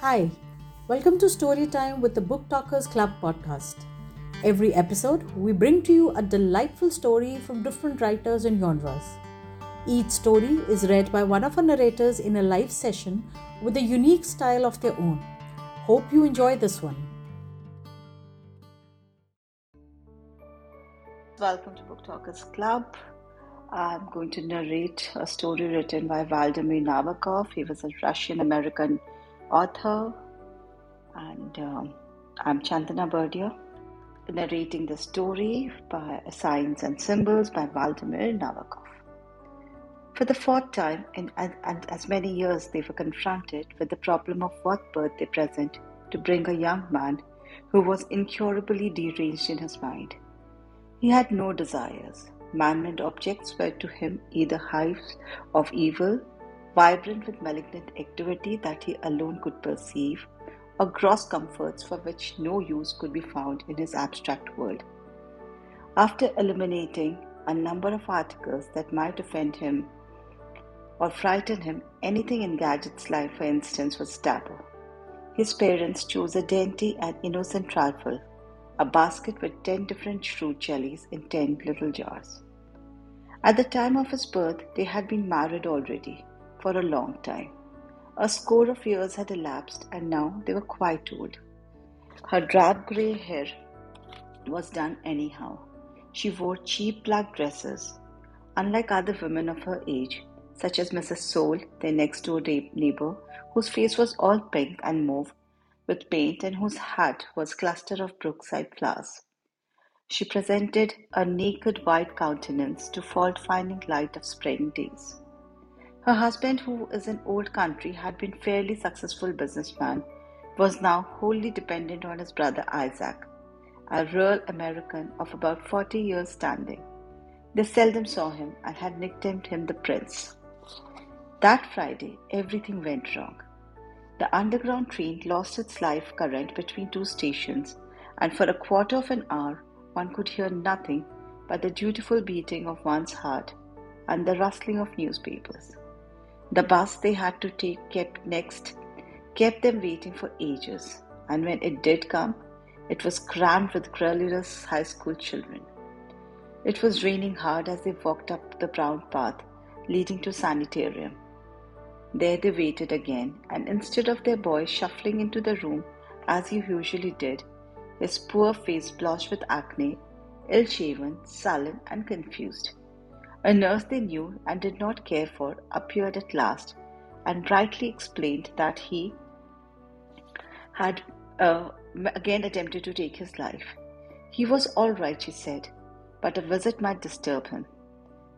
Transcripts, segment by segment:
Hi, welcome to Storytime with the Book Talkers Club podcast. Every episode, we bring to you a delightful story from different writers and genres. Each story is read by one of our narrators in a live session with a unique style of their own. Hope you enjoy this one. Welcome to Book Talkers Club. I'm going to narrate a story written by Vladimir Nabokov. He was a Russian American author, and um, I'm Chandana Bardia, narrating the story by Signs and Symbols by Vladimir Nabokov. For the fourth time in and as many years, they were confronted with the problem of what birth they present to bring a young man who was incurably deranged in his mind. He had no desires. Man made objects were to him either hives of evil vibrant with malignant activity that he alone could perceive, or gross comforts for which no use could be found in his abstract world. After eliminating a number of articles that might offend him or frighten him, anything in Gadget's life, for instance, was taboo. His parents chose a dainty and innocent trifle, a basket with ten different fruit jellies in ten little jars. At the time of his birth, they had been married already, for a long time. A score of years had elapsed, and now they were quite old. Her drab grey hair was done anyhow. She wore cheap black dresses. Unlike other women of her age, such as Mrs. Sol, their next door neighbor, whose face was all pink and mauve with paint and whose hat was a cluster of brookside flowers. She presented a naked white countenance to fault finding light of spring days. Her husband, who is in old country, had been fairly successful businessman, was now wholly dependent on his brother Isaac, a rural American of about forty years standing. They seldom saw him and had nicknamed him the Prince. That Friday, everything went wrong. The underground train lost its life current between two stations, and for a quarter of an hour one could hear nothing but the dutiful beating of one's heart and the rustling of newspapers. The bus they had to take kept next kept them waiting for ages, and when it did come, it was crammed with querulous high school children. It was raining hard as they walked up the brown path leading to sanitarium. There they waited again, and instead of their boy shuffling into the room as he usually did, his poor face blotched with acne, ill shaven, sullen, and confused, a nurse they knew and did not care for appeared at last and brightly explained that he had uh, again attempted to take his life. He was all right, she said, but a visit might disturb him.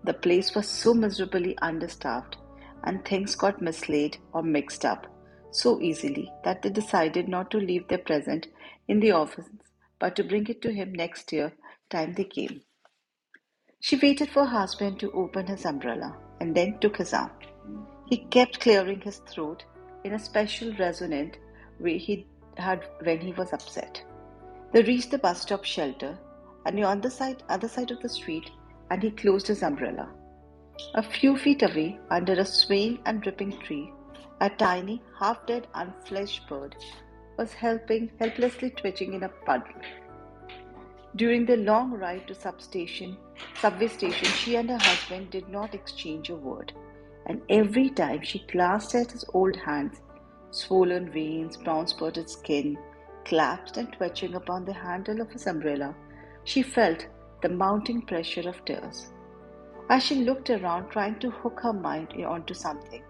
The place was so miserably understaffed, and things got mislaid or mixed up so easily that they decided not to leave their present in the office but to bring it to him next year time they came. She waited for her husband to open his umbrella and then took his arm. He kept clearing his throat in a special resonant way he had when he was upset. They reached the bus stop shelter and on the side, other side of the street and he closed his umbrella. A few feet away, under a swaying and dripping tree, a tiny, half-dead, unfledged bird was helping, helplessly twitching in a puddle. During the long ride to substation, subway station, she and her husband did not exchange a word, and every time she glanced at his old hands, swollen veins, brown spotted skin, clasped and twitching upon the handle of his umbrella, she felt the mounting pressure of tears. As she looked around, trying to hook her mind onto something,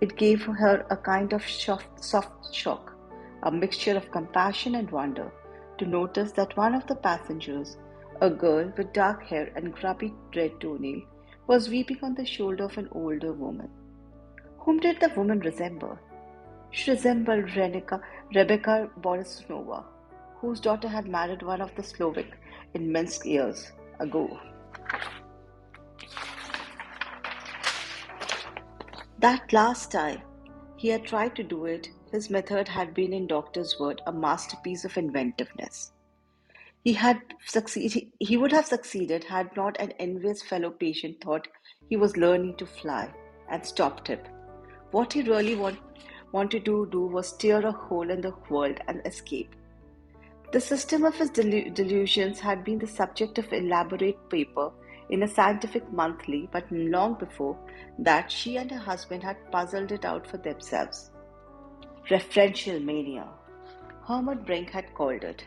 it gave her a kind of soft, soft shock, a mixture of compassion and wonder to notice that one of the passengers, a girl with dark hair and grubby red toenail, was weeping on the shoulder of an older woman. Whom did the woman resemble? She resembled Renika, Rebecca Borisovna, whose daughter had married one of the Soloveichik in Minsk years ago. That last time he had tried to do it his method had been, in Doctor's word, a masterpiece of inventiveness. He had succeeded. He would have succeeded had not an envious fellow patient thought he was learning to fly and stopped him. What he really want, wanted to do was tear a hole in the world and escape. The system of his delusions had been the subject of elaborate paper in a scientific monthly, but long before that, she and her husband had puzzled it out for themselves. Referential mania. Herman Brink had called it.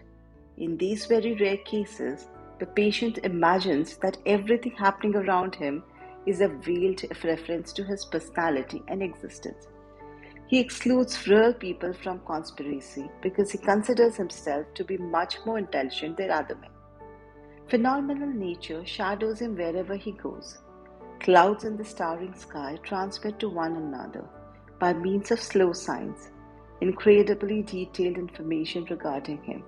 In these very rare cases, the patient imagines that everything happening around him is a veiled reference to his personality and existence. He excludes real people from conspiracy because he considers himself to be much more intelligent than other men. Phenomenal nature shadows him wherever he goes. Clouds in the starry sky transmit to one another, by means of slow signs, incredibly detailed information regarding him.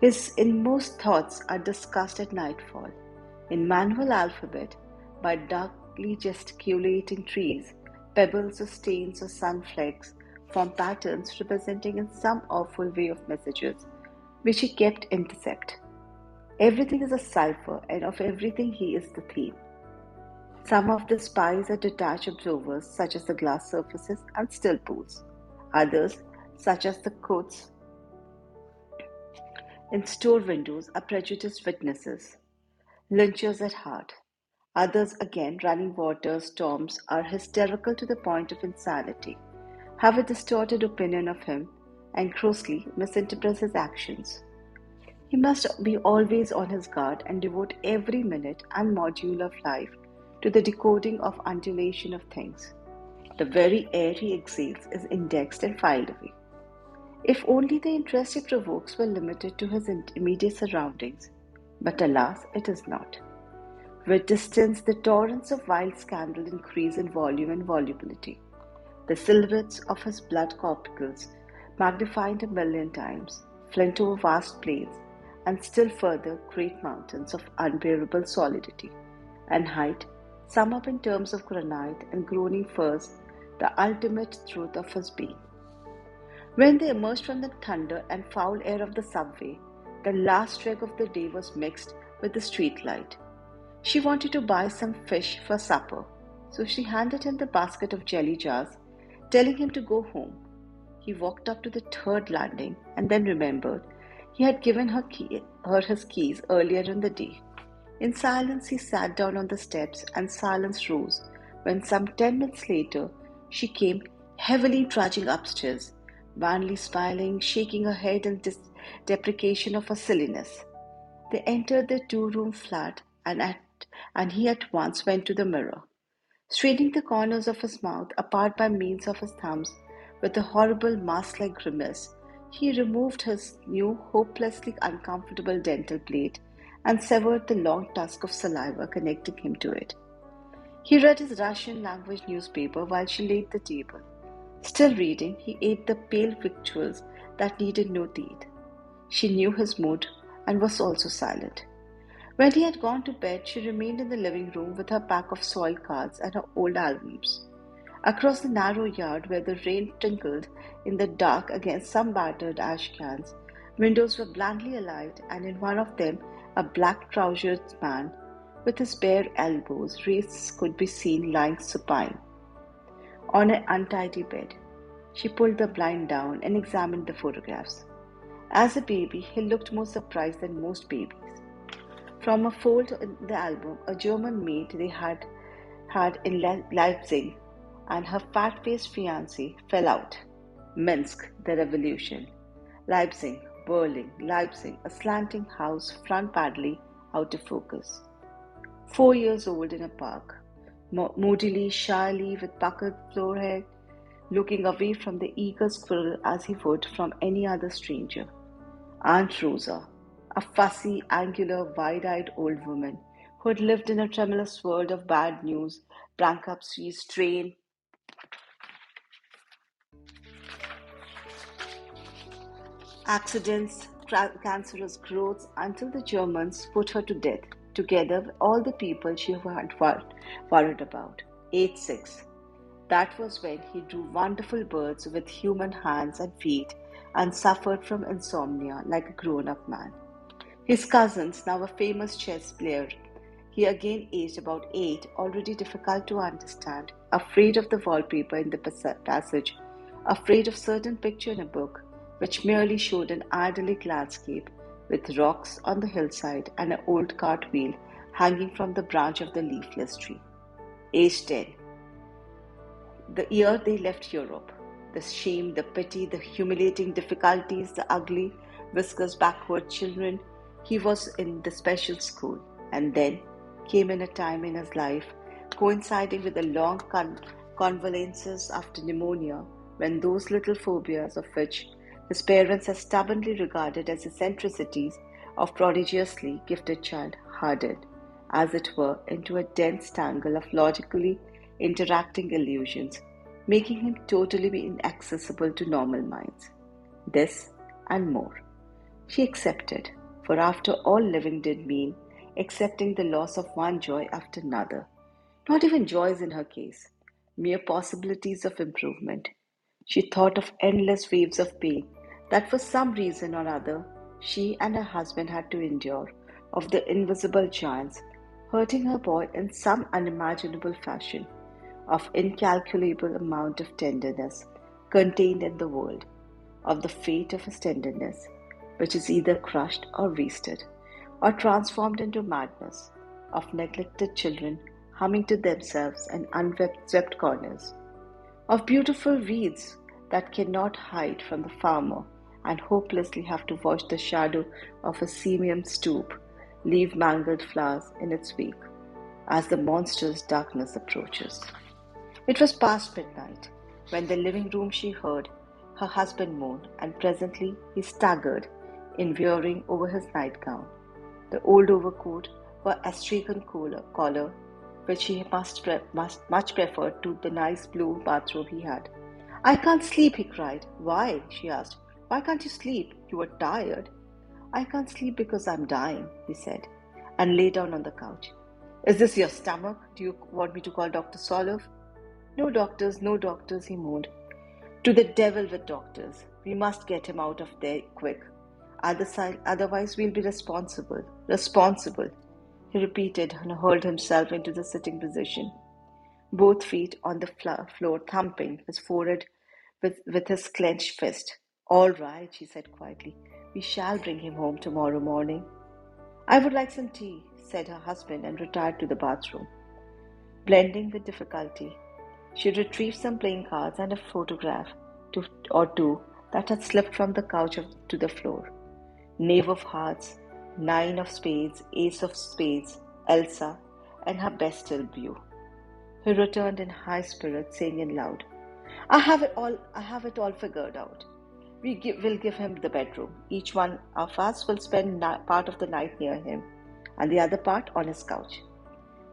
His inmost thoughts are discussed at nightfall, in manual alphabet, by darkly gesticulating trees, pebbles or stains or sunflakes form patterns representing in some awful way of messages, which he kept intercept. Everything is a cipher, and of everything he is the theme. Some of the spies are detached observers, such as the glass surfaces and still pools. Others, such as the coats in store windows, are prejudiced witnesses, lynchers at heart. Others, again, running water storms, are hysterical to the point of insanity, have a distorted opinion of him, and grossly misinterpret his actions. He must be always on his guard and devote every minute and module of life to the decoding of undulation of things. The very air he exhales is indexed and filed away. If only the interest he provokes were limited to his immediate surroundings, but alas, it is not. With distance, the torrents of wild scandal increase in volume and volubility. The silhouettes of his blood corpuscles, magnified a million times, flint over vast plains, and still further great mountains of unbearable solidity and height sum up in terms of granite and groaning firs the ultimate truth of his being. When they emerged from the thunder and foul air of the subway, the last drag of the day was mixed with the street light. She wanted to buy some fish for supper, so she handed him the basket of jelly jars, telling him to go home. He walked up to the third landing and then remembered he had given her, key, her his keys earlier in the day. In silence, he sat down on the steps, and silence rose when, some ten minutes later, she came heavily trudging upstairs, wanly smiling, shaking her head in dis- deprecation of her silliness. They entered the two room flat, and, at, and he at once went to the mirror. Straightening the corners of his mouth apart by means of his thumbs, with a horrible mask like grimace, he removed his new, hopelessly uncomfortable dental plate and severed the long tusk of saliva connecting him to it. He read his Russian language newspaper while she laid the table. Still reading, he ate the pale victuals that needed no teeth. She knew his mood and was also silent. When he had gone to bed, she remained in the living room with her pack of soiled cards and her old albums. Across the narrow yard where the rain tinkled in the dark against some battered ash cans, windows were blandly alight, and in one of them a black trousered man with his bare elbows raised could be seen lying supine on an untidy bed. She pulled the blind down and examined the photographs. As a baby, he looked more surprised than most babies. From a fold in the album, a German maid they had had in Leipzig and her fat faced fiancé fell out. Minsk, the revolution. Leipzig, Berlin, Leipzig, a slanting house, front badly out of focus. Four years old in a park, moodily, shyly, with puckered forehead, looking away from the eager squirrel as he would from any other stranger. Aunt Rosa, a fussy, angular, wide eyed old woman who had lived in a tremulous world of bad news, bankruptcies, strain, accidents, cancerous growths until the Germans put her to death, together with all the people she had worried about. 8 6. That was when he drew wonderful birds with human hands and feet and suffered from insomnia like a grown up man. His cousins, now a famous chess player, he again aged about eight, already difficult to understand, afraid of the wallpaper in the passage afraid of certain picture in a book which merely showed an idyllic landscape with rocks on the hillside and an old cart wheel hanging from the branch of the leafless tree. Age 10. The year they left Europe. The shame, the pity, the humiliating difficulties, the ugly, whiskers backward children. He was in the special school. And then came in a time in his life coinciding with the long con- convalescences after pneumonia when those little phobias of which his parents are stubbornly regarded as eccentricities of prodigiously gifted child hardened, as it were, into a dense tangle of logically interacting illusions, making him totally inaccessible to normal minds. This and more. She accepted, for after all living did mean accepting the loss of one joy after another. Not even joys in her case, mere possibilities of improvement. She thought of endless waves of pain that for some reason or other she and her husband had to endure, of the invisible giants hurting her boy in some unimaginable fashion, of incalculable amount of tenderness contained in the world, of the fate of his tenderness, which is either crushed or wasted, or transformed into madness, of neglected children humming to themselves in unswept corners, of beautiful weeds that cannot hide from the farmer and hopelessly have to watch the shadow of a simian stoop leave mangled flowers in its wake as the monstrous darkness approaches. It was past midnight when the living room she heard her husband moan, and presently he staggered in wearing over his nightgown the old overcoat or astrakhan collar, which he must, pre- must much preferred to the nice blue bathrobe he had. I can't sleep, he cried. Why? she asked. Why can't you sleep? You are tired. I can't sleep because I'm dying, he said, and lay down on the couch. Is this your stomach? Do you want me to call Dr. Solov? No doctors, no doctors, he moaned. To the devil with doctors. We must get him out of there quick. Otherwise, we'll be responsible. Responsible. He repeated and hurled himself into the sitting position, both feet on the floor, thumping his forehead with, with his clenched fist. All right, she said quietly. We shall bring him home tomorrow morning. I would like some tea, said her husband, and retired to the bathroom. Blending with difficulty, she retrieved some playing cards and a photograph to, or two that had slipped from the couch to the floor. Knave of hearts, nine of spades, ace of spades, Elsa, and her bestial view. He returned in high spirits, saying aloud, I have it all I have it all figured out. We give, will give him the bedroom. Each one of us will spend na- part of the night near him and the other part on his couch.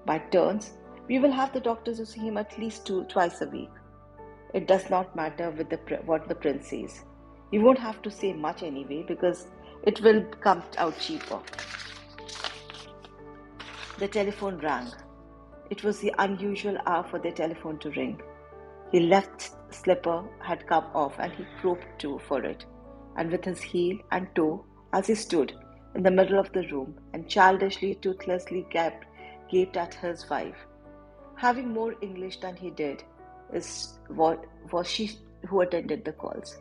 By turns, we will have the doctor to see him at least two, twice a week. It does not matter with the, what the prince says. We won't have to say much anyway because it will come out cheaper. The telephone rang. It was the unusual hour for the telephone to ring. He left slipper had come off and he groped to for it, and with his heel and toe, as he stood in the middle of the room and childishly, toothlessly gaped, gaped at his wife. Having more English than he did, is what was she who attended the calls.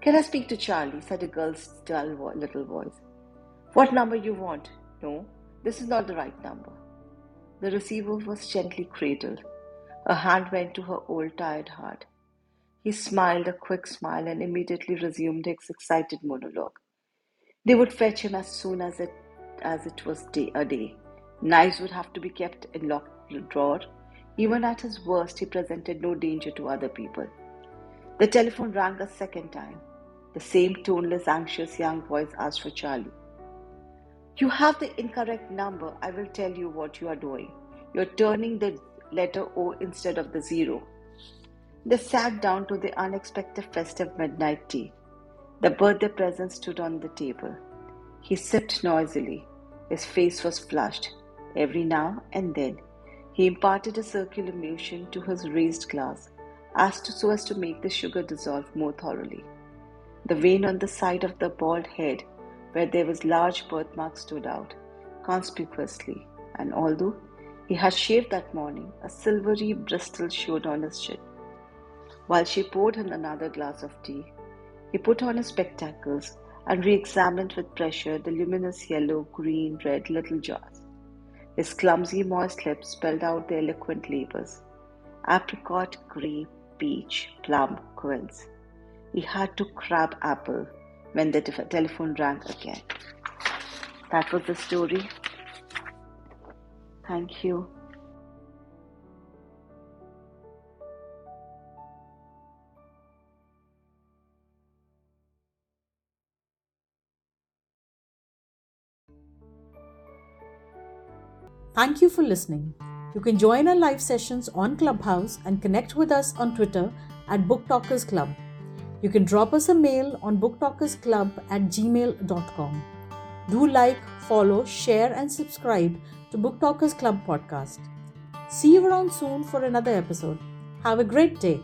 Can I speak to Charlie? said a girl's dull little voice. What number you want? No, this is not the right number. The receiver was gently cradled. A hand went to her old tired heart. He smiled a quick smile and immediately resumed his excited monologue. They would fetch him as soon as it as it was day a day. Knives would have to be kept in locked drawer. Even at his worst, he presented no danger to other people. The telephone rang a second time. The same toneless, anxious young voice asked for Charlie. You have the incorrect number. I will tell you what you are doing. You're turning the letter O instead of the zero. They sat down to the unexpected festive midnight tea. The birthday present stood on the table. He sipped noisily. His face was flushed. Every now and then, he imparted a circular motion to his raised glass, as to so as to make the sugar dissolve more thoroughly. The vein on the side of the bald head, where there was large birthmark, stood out conspicuously, and although he had shaved that morning, a silvery bristle showed on his chin. While she poured him another glass of tea, he put on his spectacles and re examined with pressure the luminous yellow, green, red little jars. His clumsy, moist lips spelled out the eloquent labels apricot, grape, peach, plum, quince. He had to crab apple when the telephone rang again. That was the story. Thank you. Thank you for listening. You can join our live sessions on Clubhouse and connect with us on Twitter at Book Talkers Club. You can drop us a mail on booktalkersclub at gmail.com. Do like, follow, share, and subscribe to Book Talkers Club podcast. See you around soon for another episode. Have a great day.